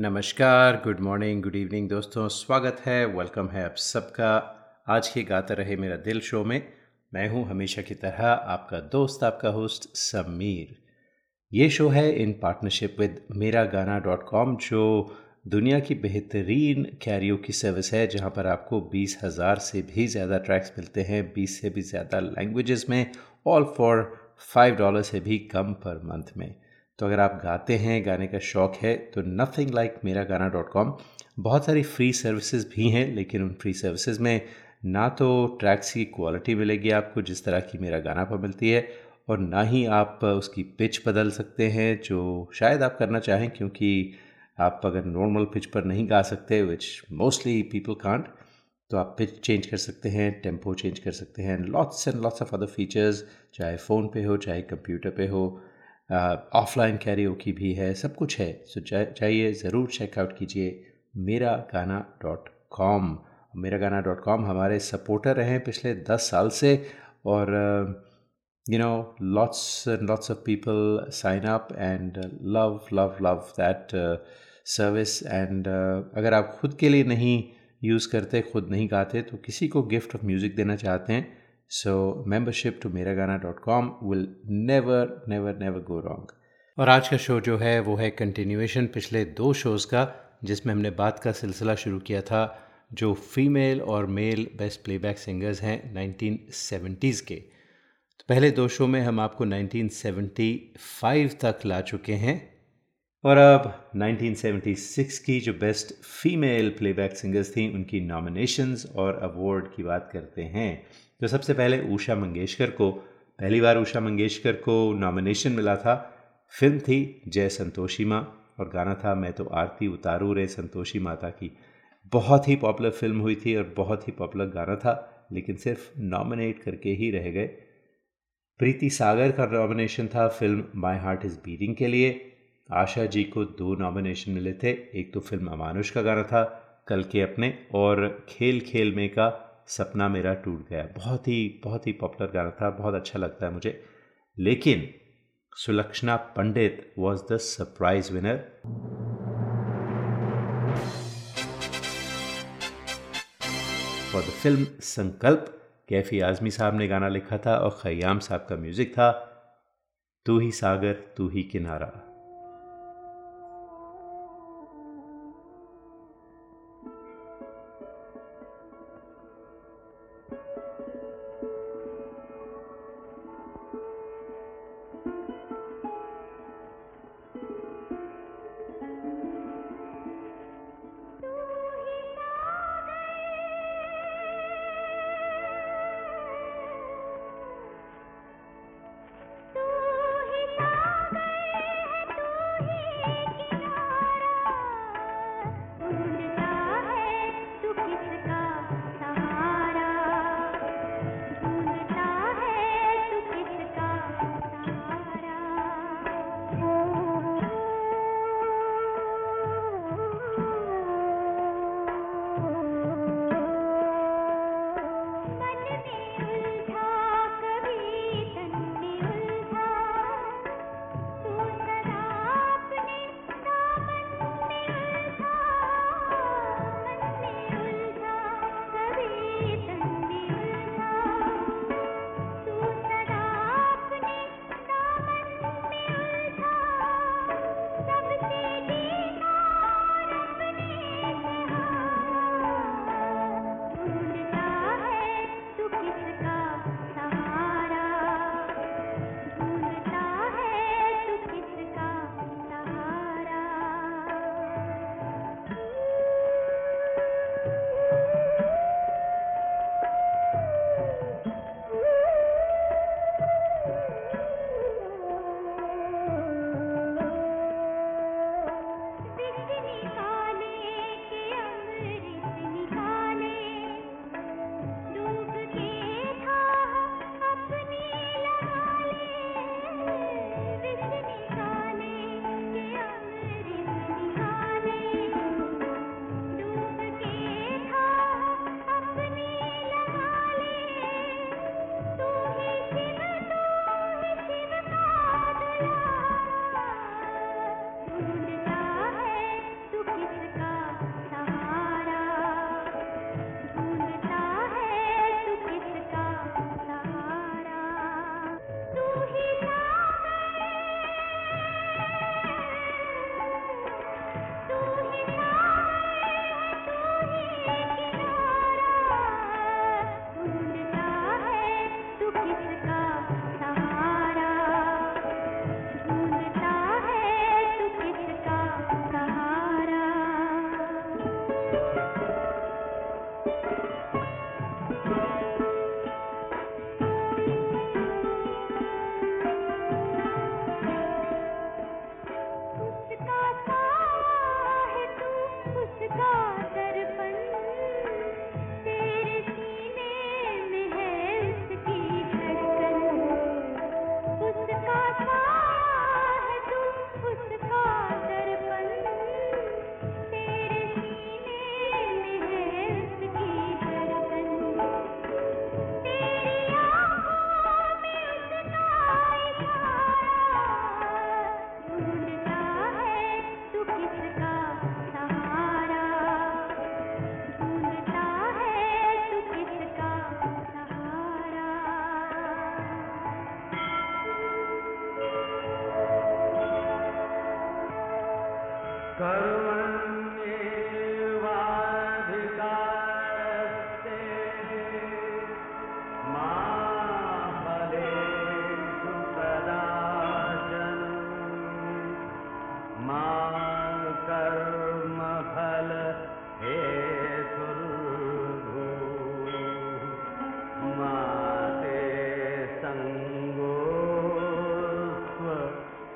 नमस्कार good morning good evening दोस्तों, स्वागत है वेलकम है आप सबका। आज के गाता रहे मेरा दिल शो में, मैं हूँ हमेशा की तरह आपका दोस्त, आपका होस्ट समीर। ये शो है इन पार्टनरशिप विद मेरा गाना डॉट कॉम, जो दुनिया की बेहतरीन कैरियो की सर्विस है, जहाँ पर आपको बीस हज़ार से भी ज़्यादा ट्रैक्स मिलते हैं, बीस से भी ज़्यादा लैंग्वेजेस में ऑल फॉर फाइव डॉलर से भी कम पर मंथ में। तो अगर आप गाते हैं, गाने का शौक़ है तो नथिंग लाइक मेरा गाना डॉट कॉम। बहुत सारी फ्री सर्विसेज़ भी हैं, लेकिन उन फ्री सर्विसेज़ में ना तो ट्रैक्स की क्वालिटी मिलेगी आपको, जिस तरह की मेरा गाना पर मिलती है, और ना ही आप उसकी पिच बदल सकते हैं, जो शायद आप करना चाहें, क्योंकि आप अगर नॉर्मल पिच पर नहीं गा सकते विच मोस्टली पीपल कांट तो आप पिच चेंज कर सकते हैं टेंपो चेंज कर सकते हैं lots and lots of other features चाहे फ़ोन पे हो, चाहे कंप्यूटर पे हो। ऑफलाइन कैरियो की भी है, सब कुछ है। सो चाहिए ज़रूर चेकआउट कीजिए मेरा गाना डॉट कॉम मेरा गाना डॉट कॉम हमारे सपोर्टर रहे हैं पिछले दस साल से और you know lots lots of people sign up and love love love that service and अगर आप खुद के लिए नहीं यूज़ करते, खुद नहीं गाते तो किसी को गिफ्ट ऑफ़ म्यूज़िक देना चाहते हैं सो membership to Mera Gaana dot com will never never never go wrong और आज का शो जो है, वो है कंटिन्यूएशन पिछले दो शोज़ का, जिसमें हमने बात का सिलसिला शुरू किया था, जो फीमेल और मेल बेस्ट प्लेबैक सिंगर्स हैं 1970s के। तो पहले दो शो में हम आपको 1975 तक ला चुके हैं। और अब 1976 की जो बेस्ट फीमेल प्लेबैक सिंगर्स थी, उनकी नॉमिनेशंस और अवार्ड की बात करते हैं। तो सबसे पहले उषा मंगेशकर को, पहली बार उषा मंगेशकर को नॉमिनेशन मिला था। फ़िल्म थी जय संतोषी माँ और गाना था मैं तो आरती उतारू रे संतोषी माता की। बहुत ही पॉपुलर फ़िल्म हुई थी और बहुत ही पॉपुलर गाना था, लेकिन सिर्फ़ नॉमिनेट करके ही रह गए। प्रीति सागर का नॉमिनेशन था film my heart is beating के लिए। आशा जी को दो नॉमिनेशन मिले थे, एक तो फ़िल्म अमानुष का गाना था, कल के अपने, और खेल खेल में का सपना मेरा टूट गया। बहुत ही बहुत ही पॉपुलर गाना था, बहुत अच्छा लगता है मुझे। लेकिन Sulakshana Pandit was the surprise winner for the film Sankalp, Kaifi Azmi साहब ने गाना लिखा था और खयाम साहब का म्यूज़िक था, तू ही सागर, तू ही किनारा।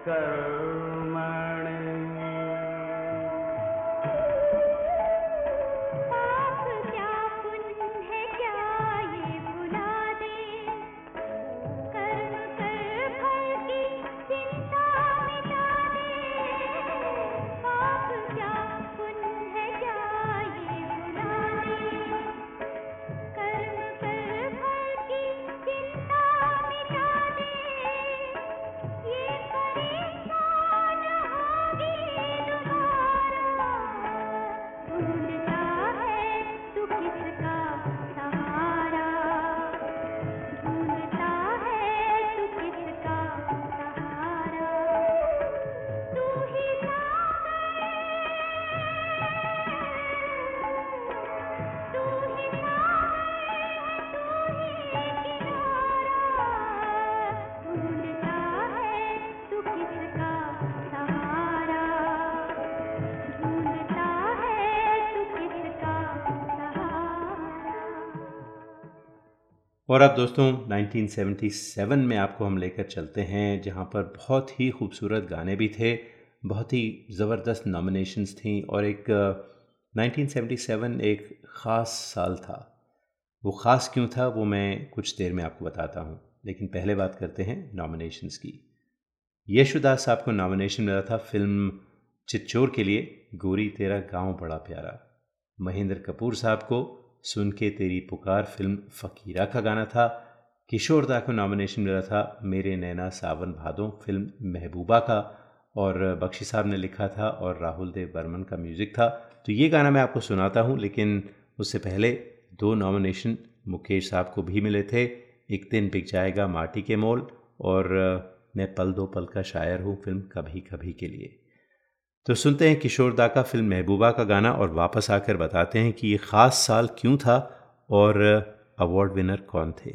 sir और अब दोस्तों 1977 में आपको हम लेकर चलते हैं, जहाँ पर बहुत ही खूबसूरत गाने भी थे, बहुत ही ज़बरदस्त नॉमिनेशंस थी और एक 1977 एक ख़ास साल था। वो ख़ास क्यों था, वो मैं कुछ देर में आपको बताता हूँ, लेकिन पहले बात करते हैं नॉमिनेशंस की। यशुदास साहब को नॉमिनेशन मिला था फ़िल्म चिच्चोर के लिए, गोरी तेरा गाँव बड़ा प्यारा। महेंद्र कपूर साहब को सुन के तेरी पुकार फ़िल्म फ़कीरा का गाना था। किशोर दा को नॉमिनेशन मिला था मेरे नैना सावन भादों फ़िल्म महबूबा का और बख्शी साहब ने लिखा था और राहुल देव बर्मन का म्यूज़िक था। तो ये गाना मैं आपको सुनाता हूँ, लेकिन उससे पहले दो नॉमिनेशन मुकेश साहब को भी मिले थे। एक दिन बिक जाएगा माटी के मोल और मैं पल दो पल का शायर हूँ फ़िल्म कभी कभी के लिए। तो सुनते हैं किशोरदा का फ़िल्म महबूबा का गाना और वापस आकर बताते हैं कि ये ख़ास साल क्यों था और अवार्ड विनर कौन थे।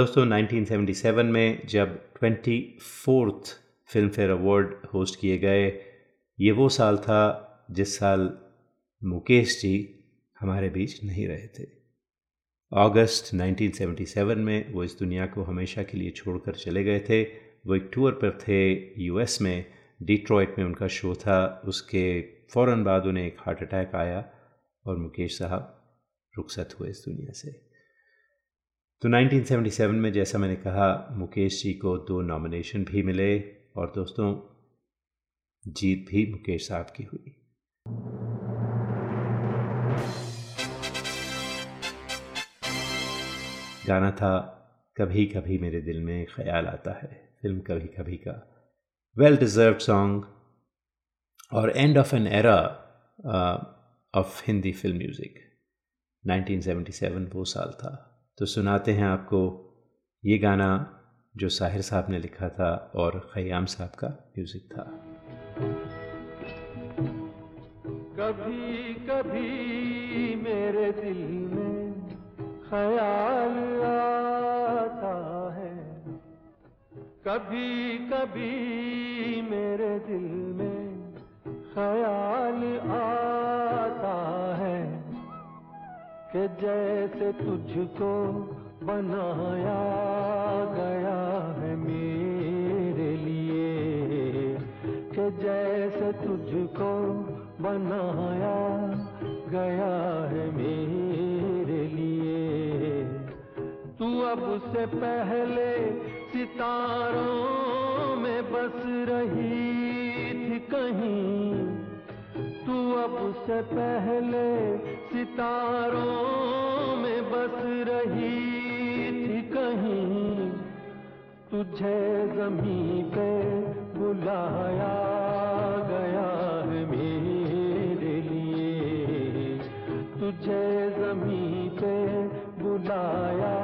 दोस्तों 1977 में जब twenty fourth filmfare award host किए गए, ये वो साल था जिस साल मुकेश जी हमारे बीच नहीं रहे थे। अगस्त 1977 में वो इस दुनिया को हमेशा के लिए छोड़कर चले गए थे। वो एक टूर पर थे यूएस में, डिट्रॉइट में उनका शो था। उसके फ़ौर बाद उन्हें एक हार्ट अटैक आया और मुकेश साहब रुखसत हुए इस दुनिया से। तो 1977 में जैसा मैंने कहा, मुकेश जी को दो नॉमिनेशन भी मिले और दोस्तों, जीत भी मुकेश साहब की हुई। गाना था कभी कभी मेरे दिल में ख्याल आता है, फ़िल्म कभी कभी का वेल डिज़र्व सॉन्ग और end of an era of Hindi film music 1977 वो साल था। तो सुनाते हैं आपको ये गाना जो साहिर साहब ने लिखा था और ख़याम साहब का म्यूज़िक था। कभी कभी मेरे दिल में ख्याल आता है। कभी कभी मेरे दिल में ख्याल आता है। कि जैसे तुझको बनाया गया है मेरे लिए, कि जैसे तुझको बनाया गया है मेरे लिए। तू अब से पहले सितारों में बस रही थी कहीं तू अब से पहले सितारों में बस रही थी कहीं। तुझे जमी पे बुलाया गया है मेरे लिए। तुझे जमी पे बुलाया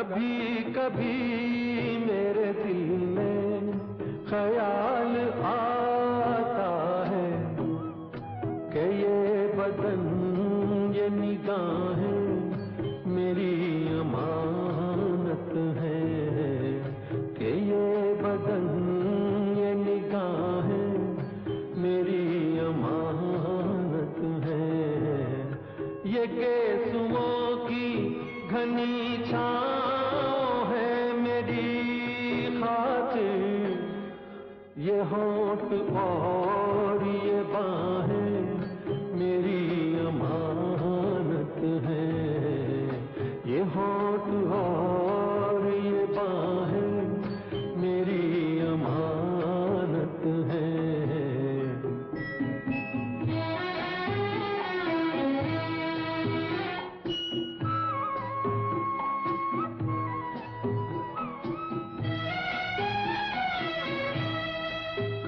कभी कभी मेरे दिल में ख्याल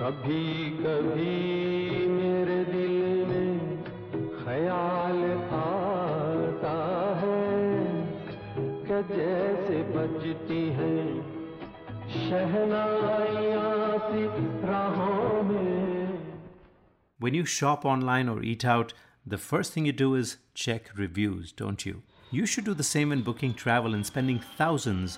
कभी कभी मेरे दिल में ख्याल आता है कि जैसे बजती है शहनाइयाँ सी राहों में When you shop online or eat out, the first thing you do is check reviews, don't you? You should do the same when booking travel and spending thousands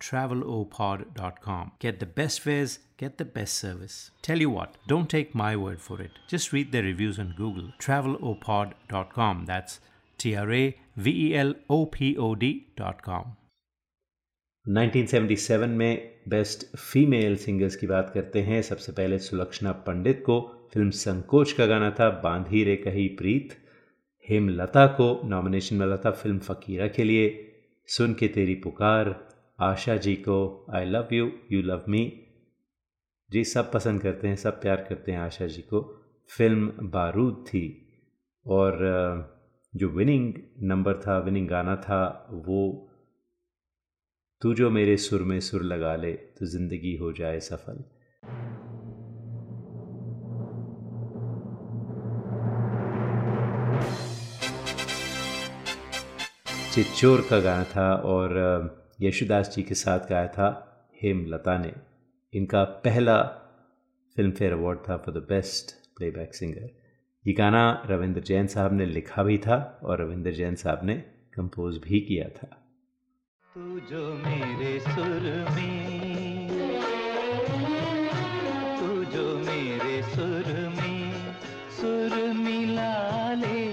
travelopod.com. Get the best fares, get the best service. Tell you what, don't take my word for it. Just read the reviews on Google. travelopod.com. That's T R A V E L O P O D.com. 1977 में best female singers की बात करते हैं सबसे पहले सुलक्षणा पंडित को film संकोच का गाना था बांधी रे कही प्रीत हेमलता को नॉमिनेशन मिला था फ़िल्म फ़कीरा के लिए सुन के तेरी पुकार आशा जी को I love you you love me जी, सब पसंद करते हैं, सब प्यार करते हैं आशा जी को। फ़िल्म बारूद थी और जो विनिंग नंबर था विनिंग गाना था, वो, तू जो मेरे सुर में सुर लगा ले तो ज़िंदगी हो जाए सफल। चिच्चोर का गाना था और यशुदास जी के साथ गाया था हेमलता ने। इनका पहला फ़िल्म फेयर अवार्ड था for the best playback singer ये गाना रविंद्र जैन साहब ने लिखा भी था और रविंद्र जैन साहब ने कंपोज भी किया था। तू जो मेरे सुर में, तू जो मेरे सुर में, सुर मिला ले।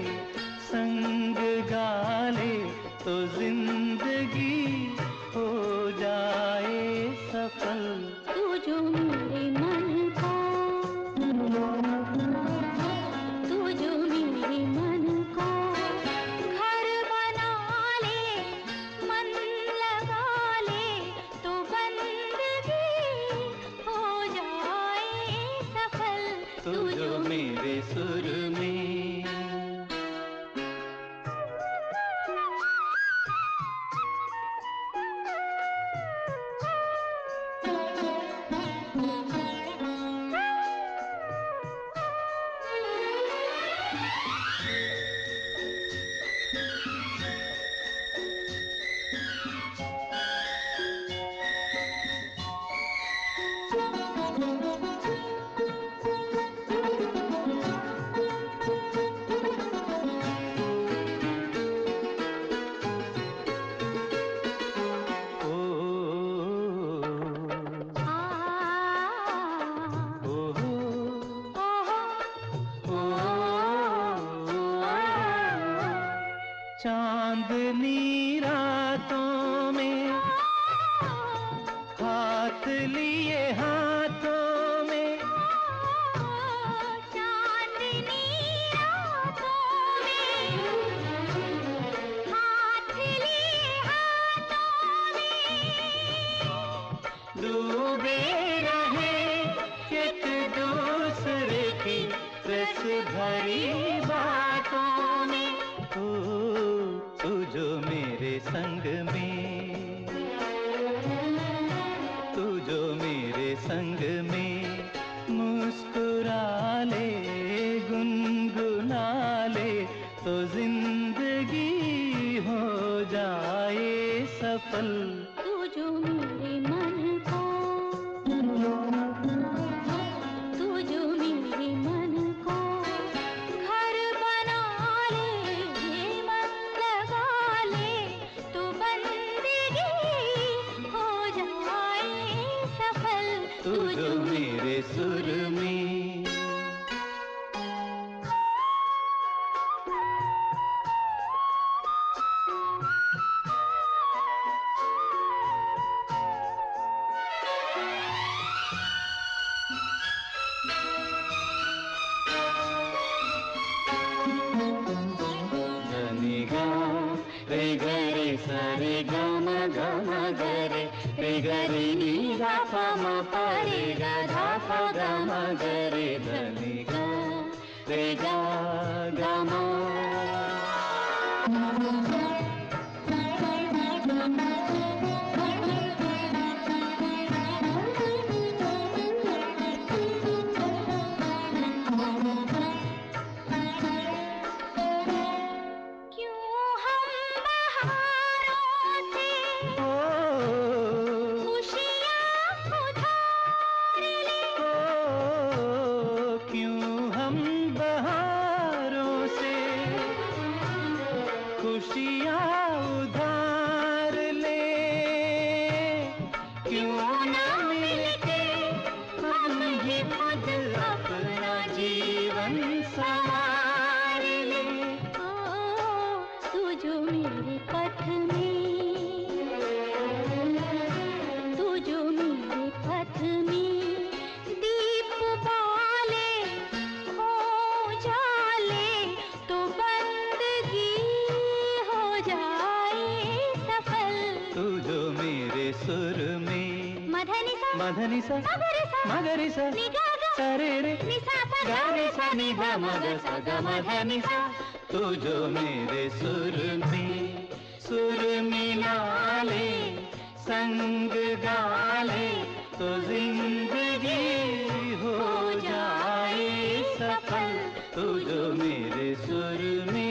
म सा तू जो मेरे सुर में, सुर मिला ले संग गा ले तो ज़िंदगी हो जाए सफल, तू जो मेरे सुर में।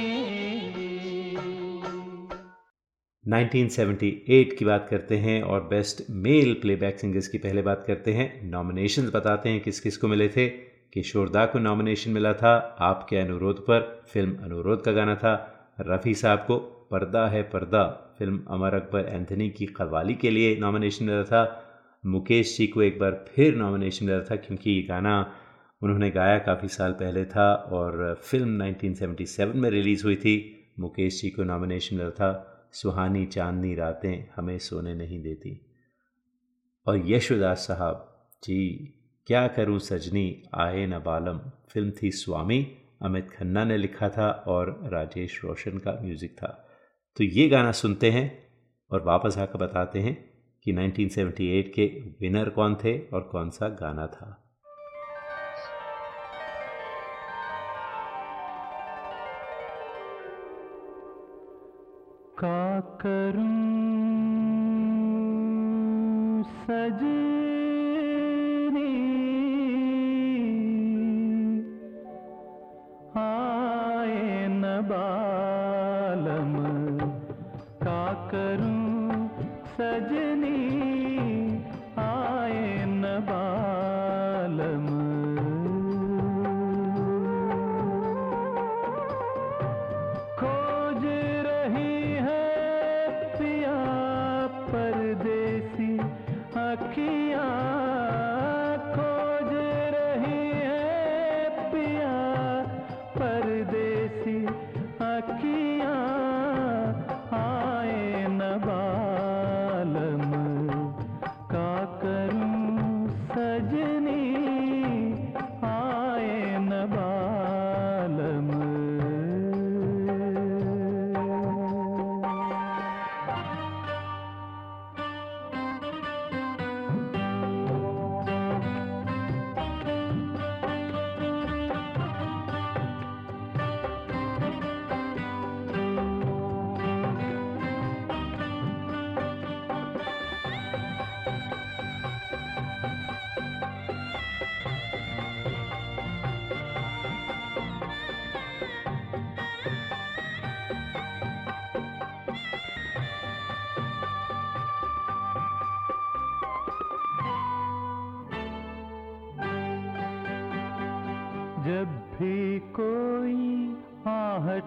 1978 की बात करते हैं और बेस्ट मेल प्लेबैक सिंगर्स की पहले बात करते हैं। नॉमिनेशंस बताते हैं किस किस को मिले थे। किशोरदा को नॉमिनेशन मिला था। आपके अनुरोध पर फ़िल्म अनुरोध का गाना था। रफ़ी साहब को पर्दा है पर्दा, फ़िल्म अमर अकबर एंथनी की कवाली के लिए नॉमिनेशन मिला था। मुकेश जी को एक बार फिर नॉमिनेशन मिला था क्योंकि ये गाना उन्होंने गाया काफ़ी साल पहले था और फ़िल्म 1977 में रिलीज़ हुई थी। मुकेश जी को नॉमिनेशन मिला था। सुहानी चांदनी रातें हमें सोने नहीं देती। और यशोदास साहब, जी क्या करूँ सजनी? आए न बालम। फ़िल्म थी स्वामी। अमित खन्ना ने लिखा था और राजेश रोशन का म्यूज़िक था। तो ये गाना सुनते हैं और वापस आकर बताते हैं कि 1978 के विनर कौन थे और कौन सा गाना था। का करूँ सजनी?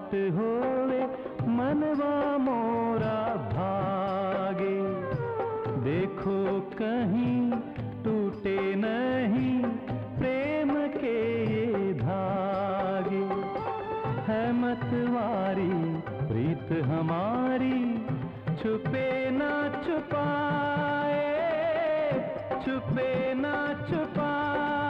आहट होवे, मनवा मोरा भागे। देखो कहीं टूटे नहीं, प्रेम के ये धागे। है मतवारी प्रीत हमारी, छुपे ना छुपाए, छुपे ना छुपाए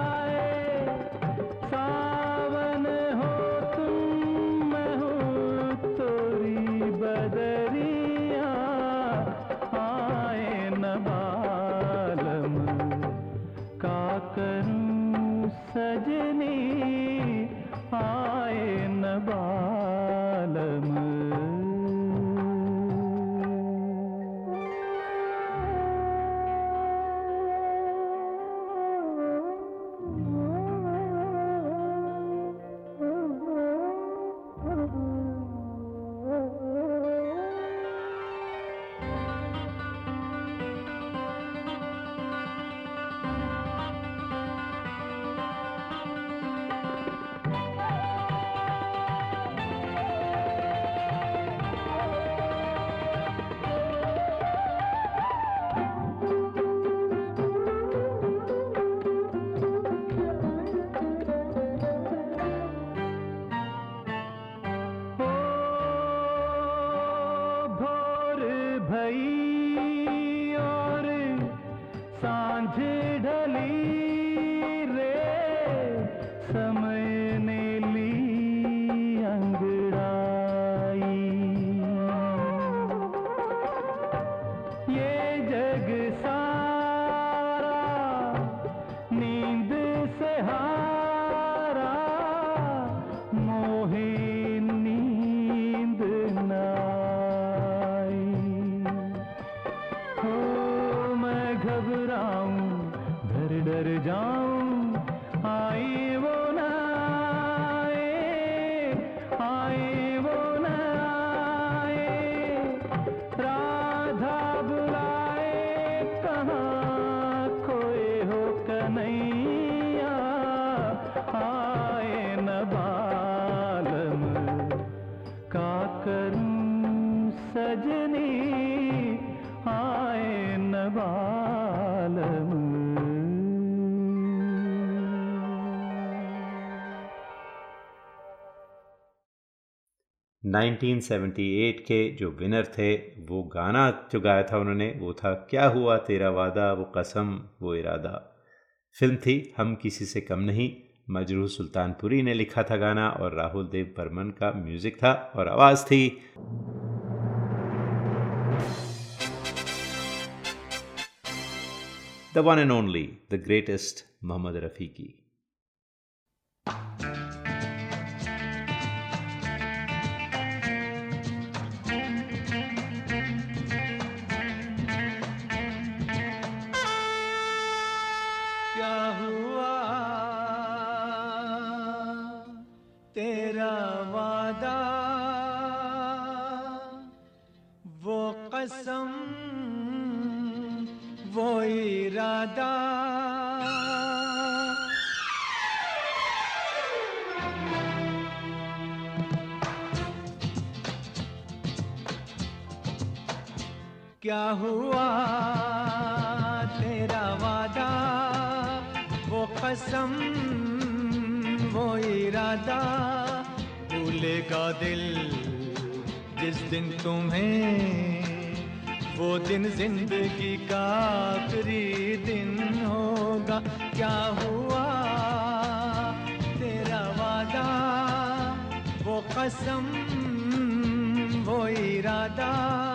1978 के जो विनर थे, वो गाना जो गाया था उन्होंने, वो था, क्या हुआ तेरा वादा, वो कसम, वो इरादा? फ़िल्म थी, हम किसी से कम नहीं। मजरू सुल्तानपुरी ने लिखा था गाना और राहुल देव बर्मन का म्यूज़िक था और आवाज़ थी। The one and only, the greatest, Mohammed Rafi की। क्या हुआ तेरा वादा? वो कसम वो इरादा। भूलेगा दिल जिस दिन तुम्हें वो दिन ज़िंदगी का आखिरी दिन होगा। क्या हुआ? तेरा वादा, वो कसम, वो इरादा।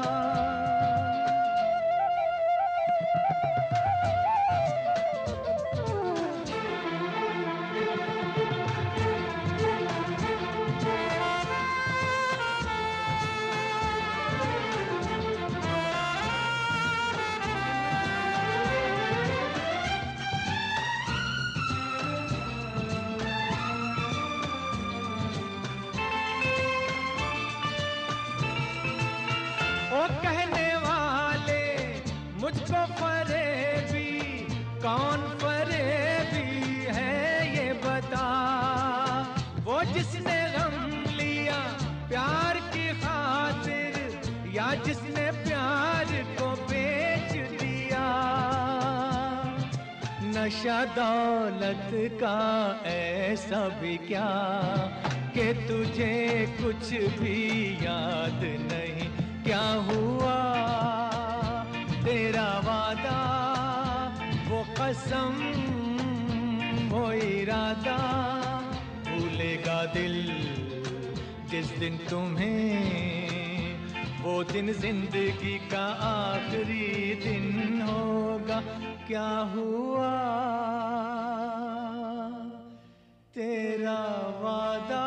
नशा दौलत का ऐसा भी क्या? कि तुझे कुछ भी याद नहीं, क्या हुआ? तेरा वादा, वो कसम, वो इरादा भूलेगा दिल जिस दिन तुम्हें वो दिन जिंदगी का आखिरी दिन होगा क्या हुआ तेरा वादा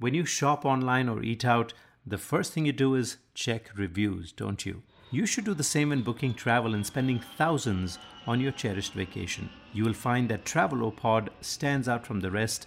When you shop online or eat out, the first thing you do is check reviews, don't you? You should do the same when booking travel and spending thousands on your cherished vacation. You will find that Travelopod stands out from the rest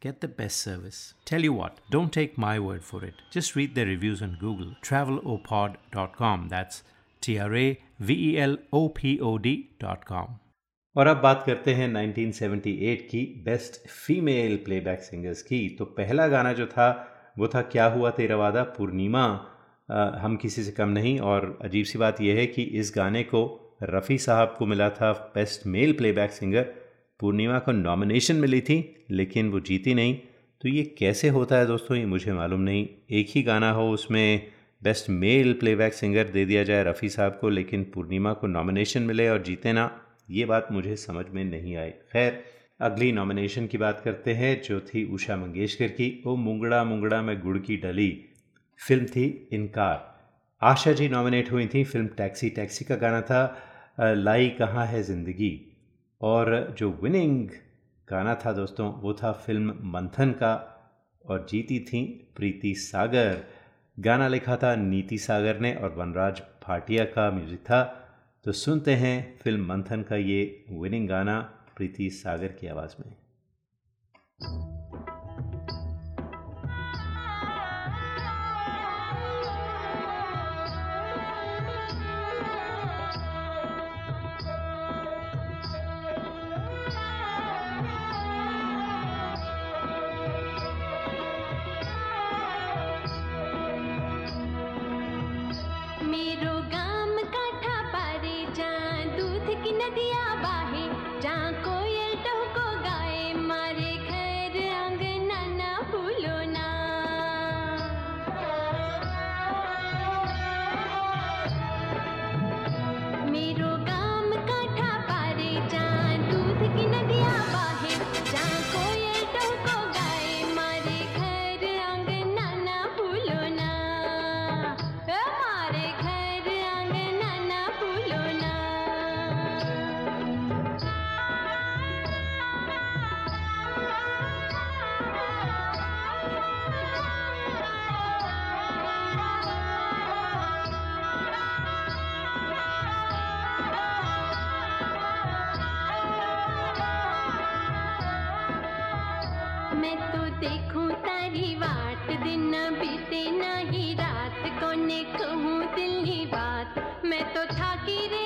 get the best service. Tell you what, don't take my word for it. Just read their reviews on Google. travelopod.com. That's T R A V E L O P O D.com. और अब बात करते हैं 1978 की best female playback singers की तो पहला गाना जो था वो था क्या हुआ तेरा वादा पूर्णिमा हम किसी से कम नहीं और अजीब सी बात यह है कि इस गाने को रफ़ी साहब को मिला था best male playback singer Purnima को नॉमिनेशन मिली थी, लेकिन वो जीती नहीं। तो ये कैसे होता है दोस्तों, ये मुझे मालूम नहीं। एक ही गाना हो, उसमें बेस्ट मेल प्लेबैक सिंगर दे दिया जाए रफ़ी साहब को, लेकिन पूर्णिमा को नॉमिनेशन मिले और जीते ना, ये बात मुझे समझ में नहीं आई। खैर, अगली नॉमिनेशन की बात करते हैं, जो थी उषा मंगेशकर की, ओ मुंगड़ा मुंगड़ा में गुड़ की डली। फ़िल्म थी इनकार। आशा जी नॉमिनेट हुई थी, फ़िल्म टैक्सी टैक्सी का गाना था लाई कहाँ है ज़िंदगी? और जो विनिंग गाना था दोस्तों, वो था फ़िल्म मंथन का और जीती थी प्रीति सागर। गाना लिखा था नीति सागर ने और वनराज भाटिया का म्यूज़िक था। तो सुनते हैं फ़िल्म मंथन का ये विनिंग गाना प्रीति सागर की आवाज़ में। कौन ने कहूँ दिल ही बात? मैं तो छाकी रे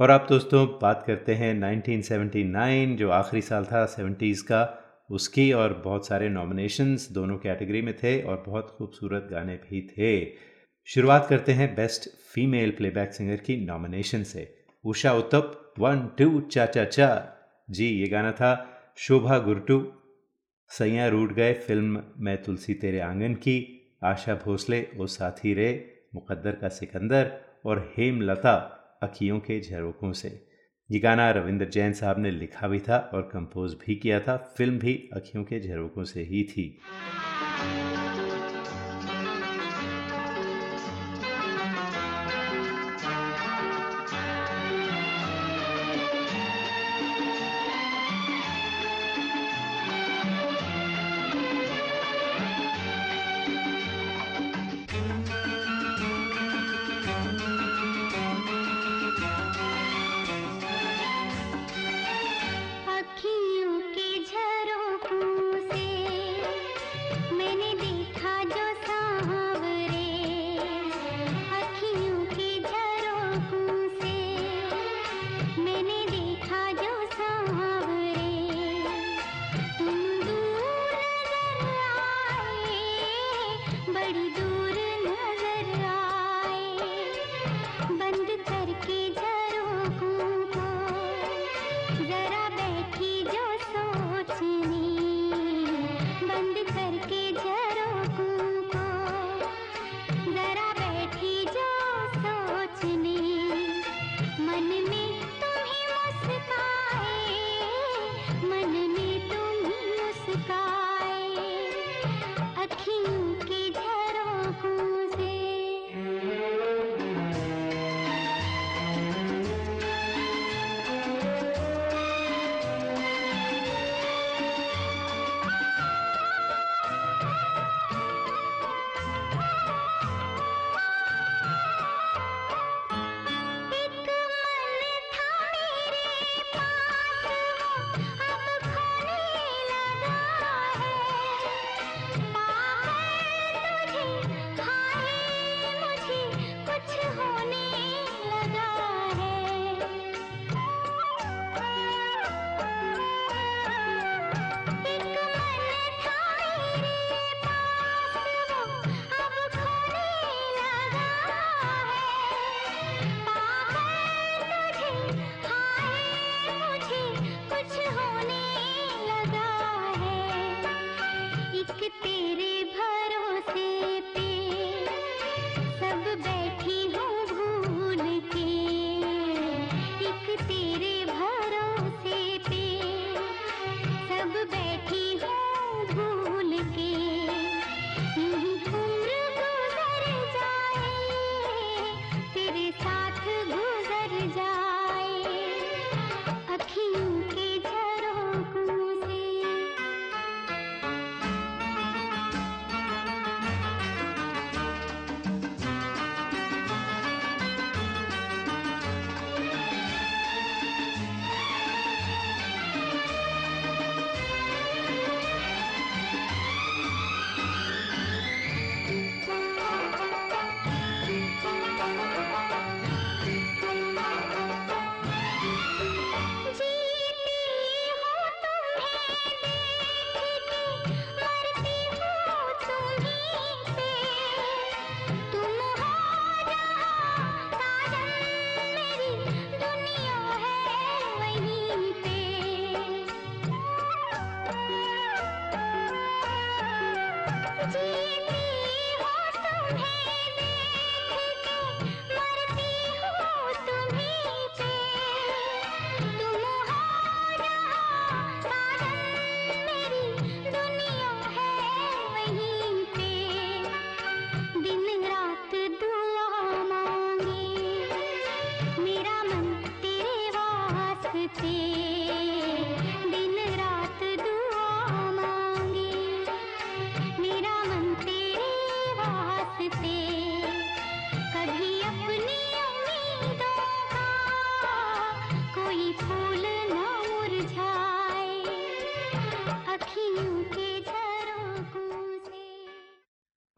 और आप दोस्तों, बात करते हैं 1979 जो आखिरी साल था 70s का, उसकी और बहुत सारे नॉमिनेशंस दोनों कैटेगरी में थे और बहुत खूबसूरत गाने भी थे। शुरुआत करते हैं बेस्ट फीमेल प्लेबैक सिंगर की नॉमिनेशन से। उषा उत्तप वन टू चा चा चा जी, ये गाना था। शोभा गुरटू, सैया रूट गए, फ़िल्म मैं तुलसी तेरे आँगन की। आशा भोसले ओ साथी रे मुकद्दर का सिकंदर। और हेमलता अखियों के झरोखों से। ये गाना रविंद्र जैन साहब ने लिखा भी था और कंपोज भी किया था। फ़िल्म भी अखियों के झरोखों से ही थी।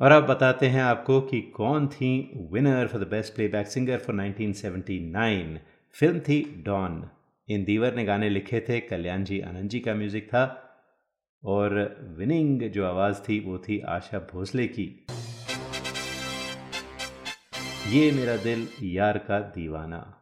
और अब बताते हैं आपको कि कौन थी winner for the best playback singer for 1979 film थी डॉन। इन दीवर ने गाने लिखे थे कल्याण जी आनंद जी का म्यूज़िक था, और विनिंग जो आवाज़ थी, वो थी आशा भोसले की। ये मेरा दिल यार का दीवाना।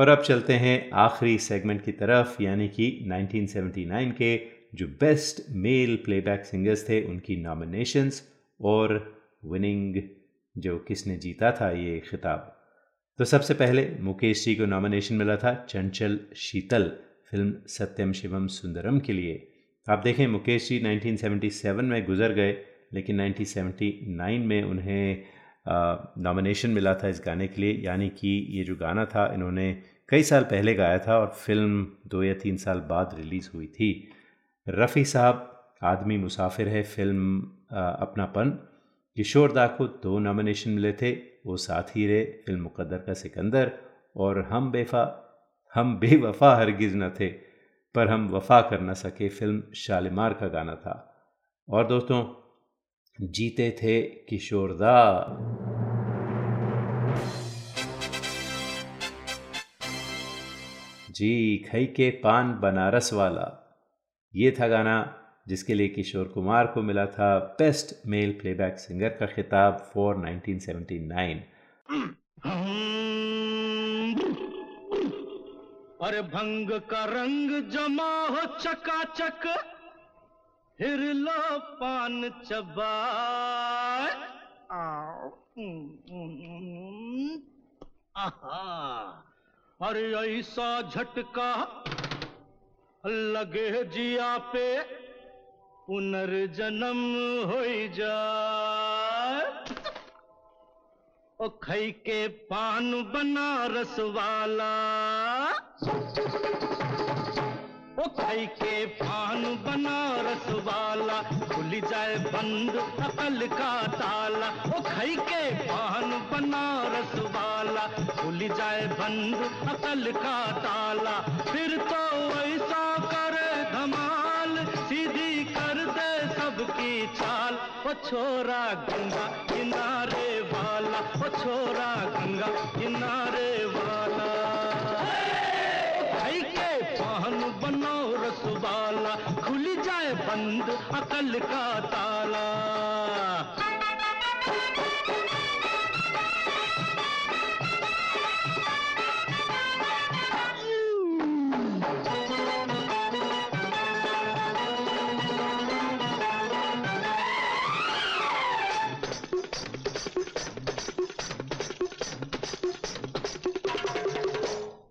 और अब चलते हैं आखिरी सेगमेंट की तरफ़, यानी कि 1979 के जो बेस्ट मेल प्लेबैक सिंगर्स थे, उनकी नॉमिनेशंस और विनिंग जो किसने जीता था, ये खिताब। तो सबसे पहले मुकेश जी को नॉमिनेशन मिला था चंचल शीतल, फ़िल्म सत्यम शिवम सुंदरम के लिए। आप देखें, मुकेश जी 1977 में गुजर गए, लेकिन 1979 में उन्हें नॉमिनेशन मिला था इस गाने के लिए, यानी कि ये जो गाना था, इन्होंने कई साल पहले गाया था और फ़िल्म दो या तीन साल बाद रिलीज़ हुई थी। रफ़ी साहब, आदमी मुसाफिर है फ़िल्म अपनापन। किशोरदा को दो नॉमिनेशन मिले थे, वो साथ ही रहे फ़िल्म मुकद्दर का सिकंदर। और हम बेफा, हम बेवफा हरगिज़ न थे, पर हम वफा कर न सके फ़िल्म शालिमार का गाना था। और दोस्तों जीते थे किशोरदा जी खई के पान बनारस वाला। ये था गाना जिसके लिए किशोर कुमार को मिला था बेस्ट मेल प्लेबैक सिंगर का खिताब फॉर 1979 अरे भंग का रंग जमा हो चकाचक। फिर लो पान चबा अरे ऐसा झटका लगे जिया पे पुनर्जन्म हो ओ खई के पान बनारस वाला। ओ खई के पान बनारस वाला, खुल जाए बंद अकल का ताला। ओ खई के पान बनारस वाला, खुल जाए बंद अकल का ताला। फिर तो ऐसा करे धमाल, सीधी कर दे सबकी चाल। ओ छोरा गंगा किनारे वाला, ओ छोरा गंगा किनारे अकल का ताला।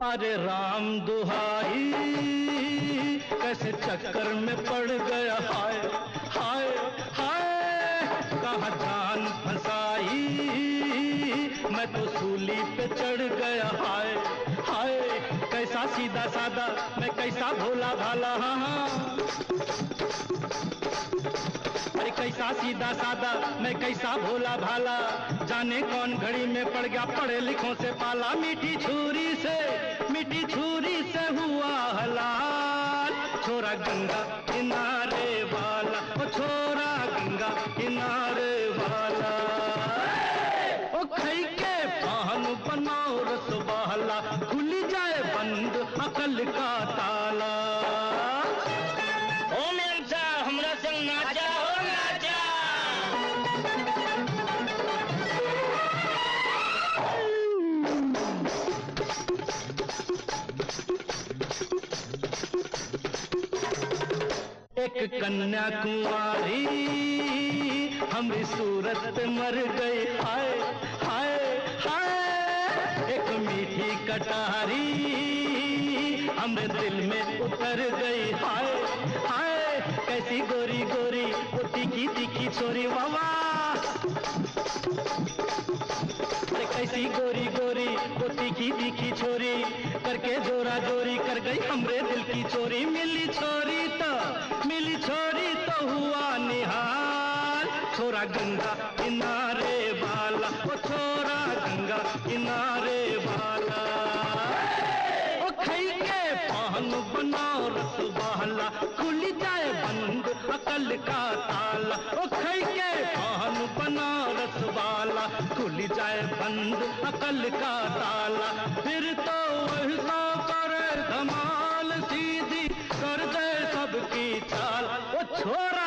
अरे राम दुहाई कैसे चक्कर में पड़ गया हाय। कहा जान फंसाई। मैं तो सूली पे चढ़ गया, हाय हाय, कैसा सीधा सादा मैं कैसा भोला भाला हाँ हाँ। अरे कैसा सीधा सादा मैं कैसा भोला भाला। जाने कौन घड़ी में पड़ गया, पढ़े लिखों से पाला। मीठी छुरी से, मीठी छुरी से हुआ हलाल। छोरा गंगा किनारे एक कन्या कुंवारी हमारी सूरत मर गई हाय हाय हाय, एक मीठी कटारी हमरे दिल में उतर गई हाय हाय, कैसी गोरी गोरी वो तीखी तीखी छोरी अरे कैसी गोरी गोरी वो तीखी तीखी छोरी करके जोरा जोरी कर गई हमरे दिल की चोरी। मिली छोरी तो मिली छोरी तो हुआ निहाल। छोरा गंगा किनारे वाला, ओ छोरा गंगा किनारे वाला। ओ खई के पान बनाओ रस वाला खुल जाए बंद अकल का ताला। ओ खई के पान बनाओ रस वाला खुल जाए बंद अकल का ताला। फिर तो वैसा करे धमाल ओ